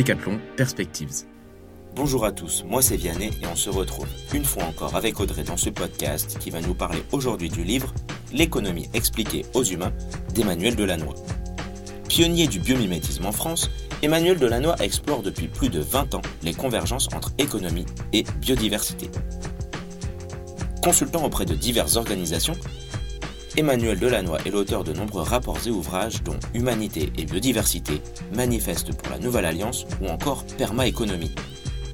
Decathlon Perspectives. Bonjour à tous, moi c'est Vianney et on se retrouve une fois encore avec Audrey dans ce podcast qui va nous parler aujourd'hui du livre L'économie expliquée aux humains d'Emmanuel Delannoy. Pionnier du biomimétisme en France, Emmanuel Delannoy explore depuis plus de 20 ans les convergences entre économie et biodiversité. Consultant auprès de diverses organisations, Emmanuel Delannoy est l'auteur de nombreux rapports et ouvrages dont Humanité et biodiversité, Manifeste pour la Nouvelle Alliance ou encore Permaéconomie.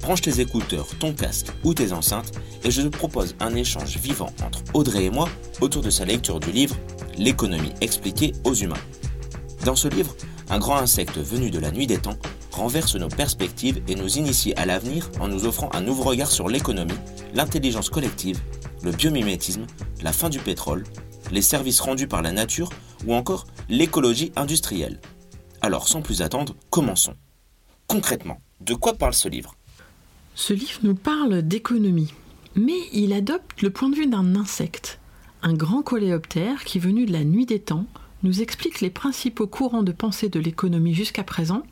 Branche tes écouteurs, ton casque ou tes enceintes et je te propose un échange vivant entre Audrey et moi autour de sa lecture du livre L'économie expliquée aux humains. Dans ce livre, un grand insecte venu de la nuit des temps renverse nos perspectives et nous initie à l'avenir en nous offrant un nouveau regard sur l'économie, l'intelligence collective, le biomimétisme, la fin du pétrole, les services rendus par la nature ou encore l'écologie industrielle. Alors sans plus attendre, commençons. Concrètement, de quoi parle ce livre? Ce livre nous parle d'économie, mais il adopte le point de vue d'un insecte, un grand coléoptère qui, venu de la nuit des temps, nous explique les principaux courants de pensée de l'économie jusqu'à présent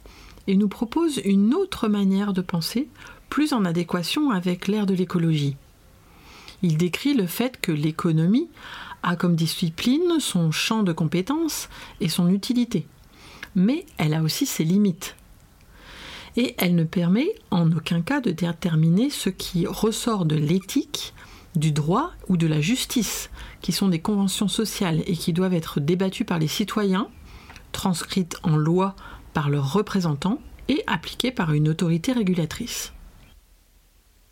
et nous propose une autre manière de penser, plus en adéquation avec l'ère de l'écologie. Il décrit le fait que l'économie a comme discipline son champ de compétences et son utilité, mais elle a aussi ses limites. Et elle ne permet en aucun cas de déterminer ce qui ressort de l'éthique, du droit ou de la justice, qui sont des conventions sociales et qui doivent être débattues par les citoyens, transcrites en loi par leurs représentants et appliquées par une autorité régulatrice.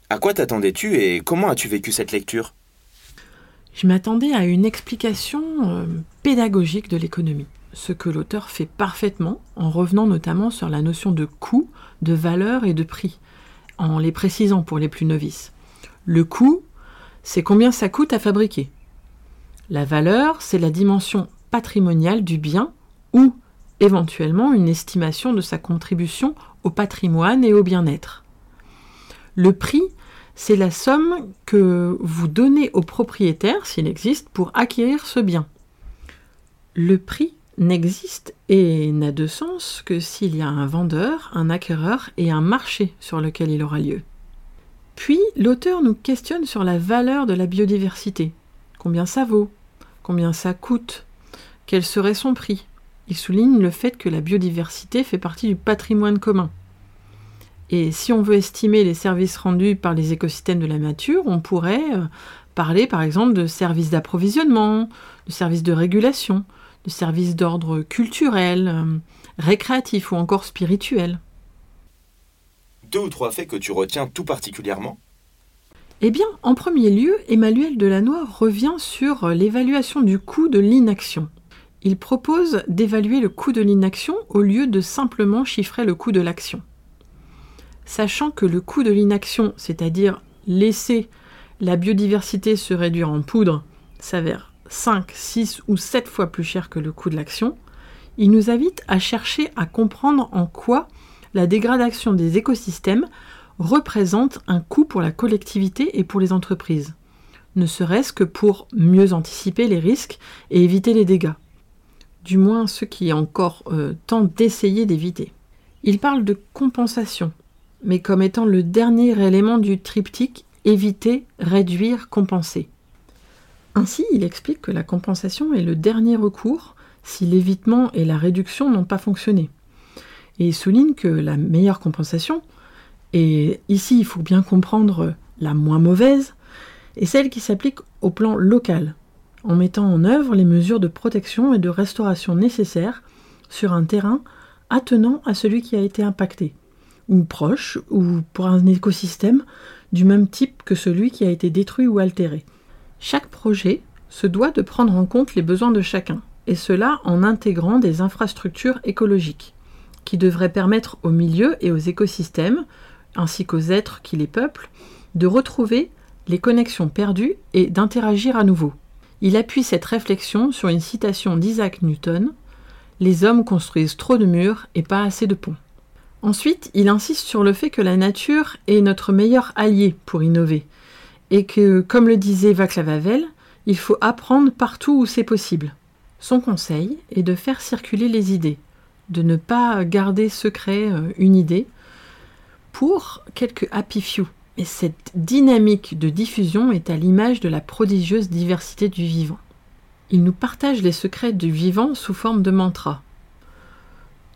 À quoi t'attendais-tu et comment as-tu vécu cette lecture? Je m'attendais à une explication euh, pédagogique de l'économie, ce que l'auteur fait parfaitement en revenant notamment sur la notion de coût, de valeur et de prix, en les précisant pour les plus novices. Le coût, c'est combien ça coûte à fabriquer. La valeur, c'est la dimension patrimoniale du bien ou éventuellement une estimation de sa contribution au patrimoine et au bien-être. Le prix, c'est la somme que vous donnez au propriétaire, s'il existe, pour acquérir ce bien. Le prix n'existe et n'a de sens que s'il y a un vendeur, un acquéreur et un marché sur lequel il aura lieu. Puis l'auteur nous questionne sur la valeur de la biodiversité. Combien ça vaut? Combien ça coûte? Quel serait son prix? Il souligne le fait que la biodiversité fait partie du patrimoine commun. Et si on veut estimer les services rendus par les écosystèmes de la nature, on pourrait euh, parler par exemple de services d'approvisionnement, de services de régulation, de services d'ordre culturel, euh, récréatif ou encore spirituel deux ou trois faits que tu retiens tout particulièrement? Eh bien, en premier lieu, Emmanuel Delannoy revient sur l'évaluation du coût de l'inaction. Il propose d'évaluer le coût de l'inaction au lieu de simplement chiffrer le coût de l'action. Sachant que le coût de l'inaction, c'est-à-dire laisser la biodiversité se réduire en poudre, s'avère 5, 6 ou 7 fois plus cher que le coût de l'action, il nous invite à chercher à comprendre en quoi la dégradation des écosystèmes représente un coût pour la collectivité et pour les entreprises, ne serait-ce que pour mieux anticiper les risques et éviter les dégâts. Du moins ceux qui encore euh, tentent d'essayer d'éviter. Il parle de compensation, mais comme étant le dernier élément du triptyque éviter, réduire, compenser. Ainsi, il explique que la compensation est le dernier recours si l'évitement et la réduction n'ont pas fonctionné. Et il souligne que la meilleure compensation, et ici il faut bien comprendre la moins mauvaise, est celle qui s'applique au plan local, en mettant en œuvre les mesures de protection et de restauration nécessaires sur un terrain attenant à celui qui a été impacté, ou proche, ou pour un écosystème du même type que celui qui a été détruit ou altéré. Chaque projet se doit de prendre en compte les besoins de chacun, et cela en intégrant des infrastructures écologiques qui devrait permettre aux milieux et aux écosystèmes, ainsi qu'aux êtres qui les peuplent, de retrouver les connexions perdues et d'interagir à nouveau. Il appuie cette réflexion sur une citation d'Isaac Newton Les hommes construisent trop de murs et pas assez de ponts. Ensuite, il insiste sur le fait que la nature est notre meilleur allié pour innover, et que, comme le disait Václav Havel, il faut apprendre partout où c'est possible. Son conseil est de faire circuler les idées, de ne pas garder secret euh, une idée, pour quelques happy few. Et cette dynamique de diffusion est à l'image de la prodigieuse diversité du vivant. Il nous partage les secrets du vivant sous forme de mantra.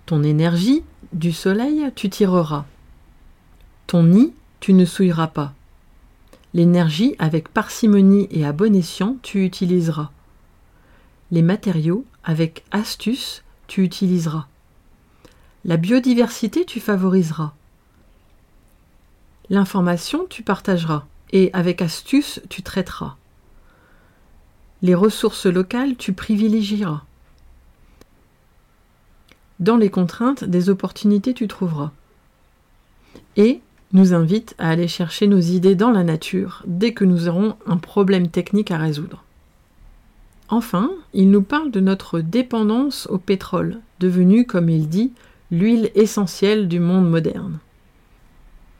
Ton énergie, du soleil, tu tireras. Ton nid, tu ne souilleras pas. L'énergie, avec parcimonie et à bon escient, tu utiliseras. Les matériaux, avec astuce, tu utiliseras. La biodiversité, tu favoriseras. L'information, tu partageras. Et avec astuce, tu traiteras. Les ressources locales, tu privilégieras. Dans les contraintes, des opportunités, tu trouveras. Et nous invite à aller chercher nos idées dans la nature dès que nous aurons un problème technique à résoudre. Enfin, il nous parle de notre dépendance au pétrole, devenu, comme il dit, l'huile essentielle du monde moderne.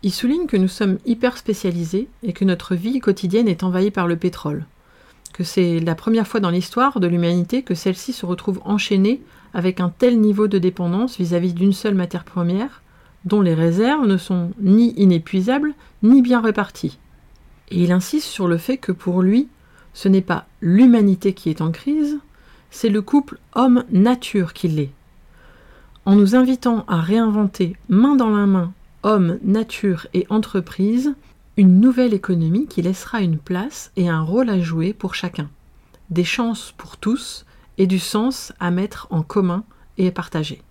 Il souligne que nous sommes hyper spécialisés et que notre vie quotidienne est envahie par le pétrole, que c'est la première fois dans l'histoire de l'humanité que celle-ci se retrouve enchaînée avec un tel niveau de dépendance vis-à-vis d'une seule matière première, dont les réserves ne sont ni inépuisables ni bien réparties. Et il insiste sur le fait que pour lui, ce n'est pas l'humanité qui est en crise, c'est le couple homme-nature qui l'est. En nous invitant à réinventer main dans la main homme, nature et entreprise, une nouvelle économie qui laissera une place et un rôle à jouer pour chacun, des chances pour tous et du sens à mettre en commun et partager.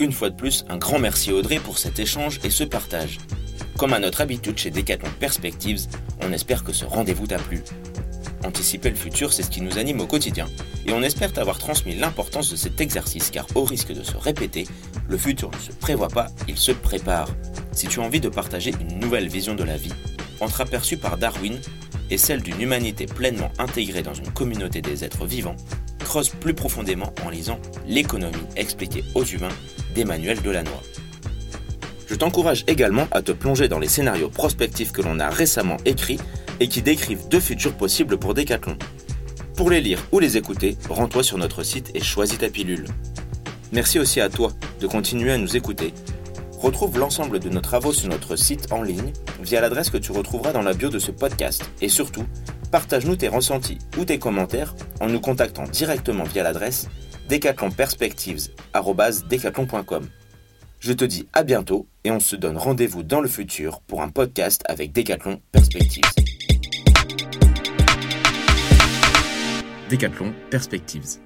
Une fois de plus, un grand merci Audrey pour cet échange et ce partage. Comme à notre habitude chez Decathlon Perspectives, on espère que ce rendez-vous t'a plu. Anticiper le futur, c'est ce qui nous anime au quotidien, et on espère t'avoir transmis l'importance de cet exercice, car au risque de se répéter, le futur ne se prévoit pas, il se prépare. Si tu as envie de partager une nouvelle vision de la vie, entreaperçue par Darwin, et celle d'une humanité pleinement intégrée dans une communauté des êtres vivants, creuse plus profondément en lisant L'économie expliquée aux humains d'Emmanuel Delannoy. Je t'encourage également à te plonger dans les scénarios prospectifs que l'on a récemment écrits et qui décrivent deux futurs possibles pour Decathlon. Pour les lire ou les écouter, rends-toi sur notre site et choisis ta pilule. Merci aussi à toi de continuer à nous écouter. Retrouve l'ensemble de nos travaux sur notre site en ligne via l'adresse que tu retrouveras dans la bio de ce podcast. Et surtout, partage-nous tes ressentis ou tes commentaires en nous contactant directement via l'adresse decathlonperspectives.com. Je te dis à bientôt et on se donne rendez-vous dans le futur pour un podcast avec Decathlon Perspectives. Decathlon Perspectives.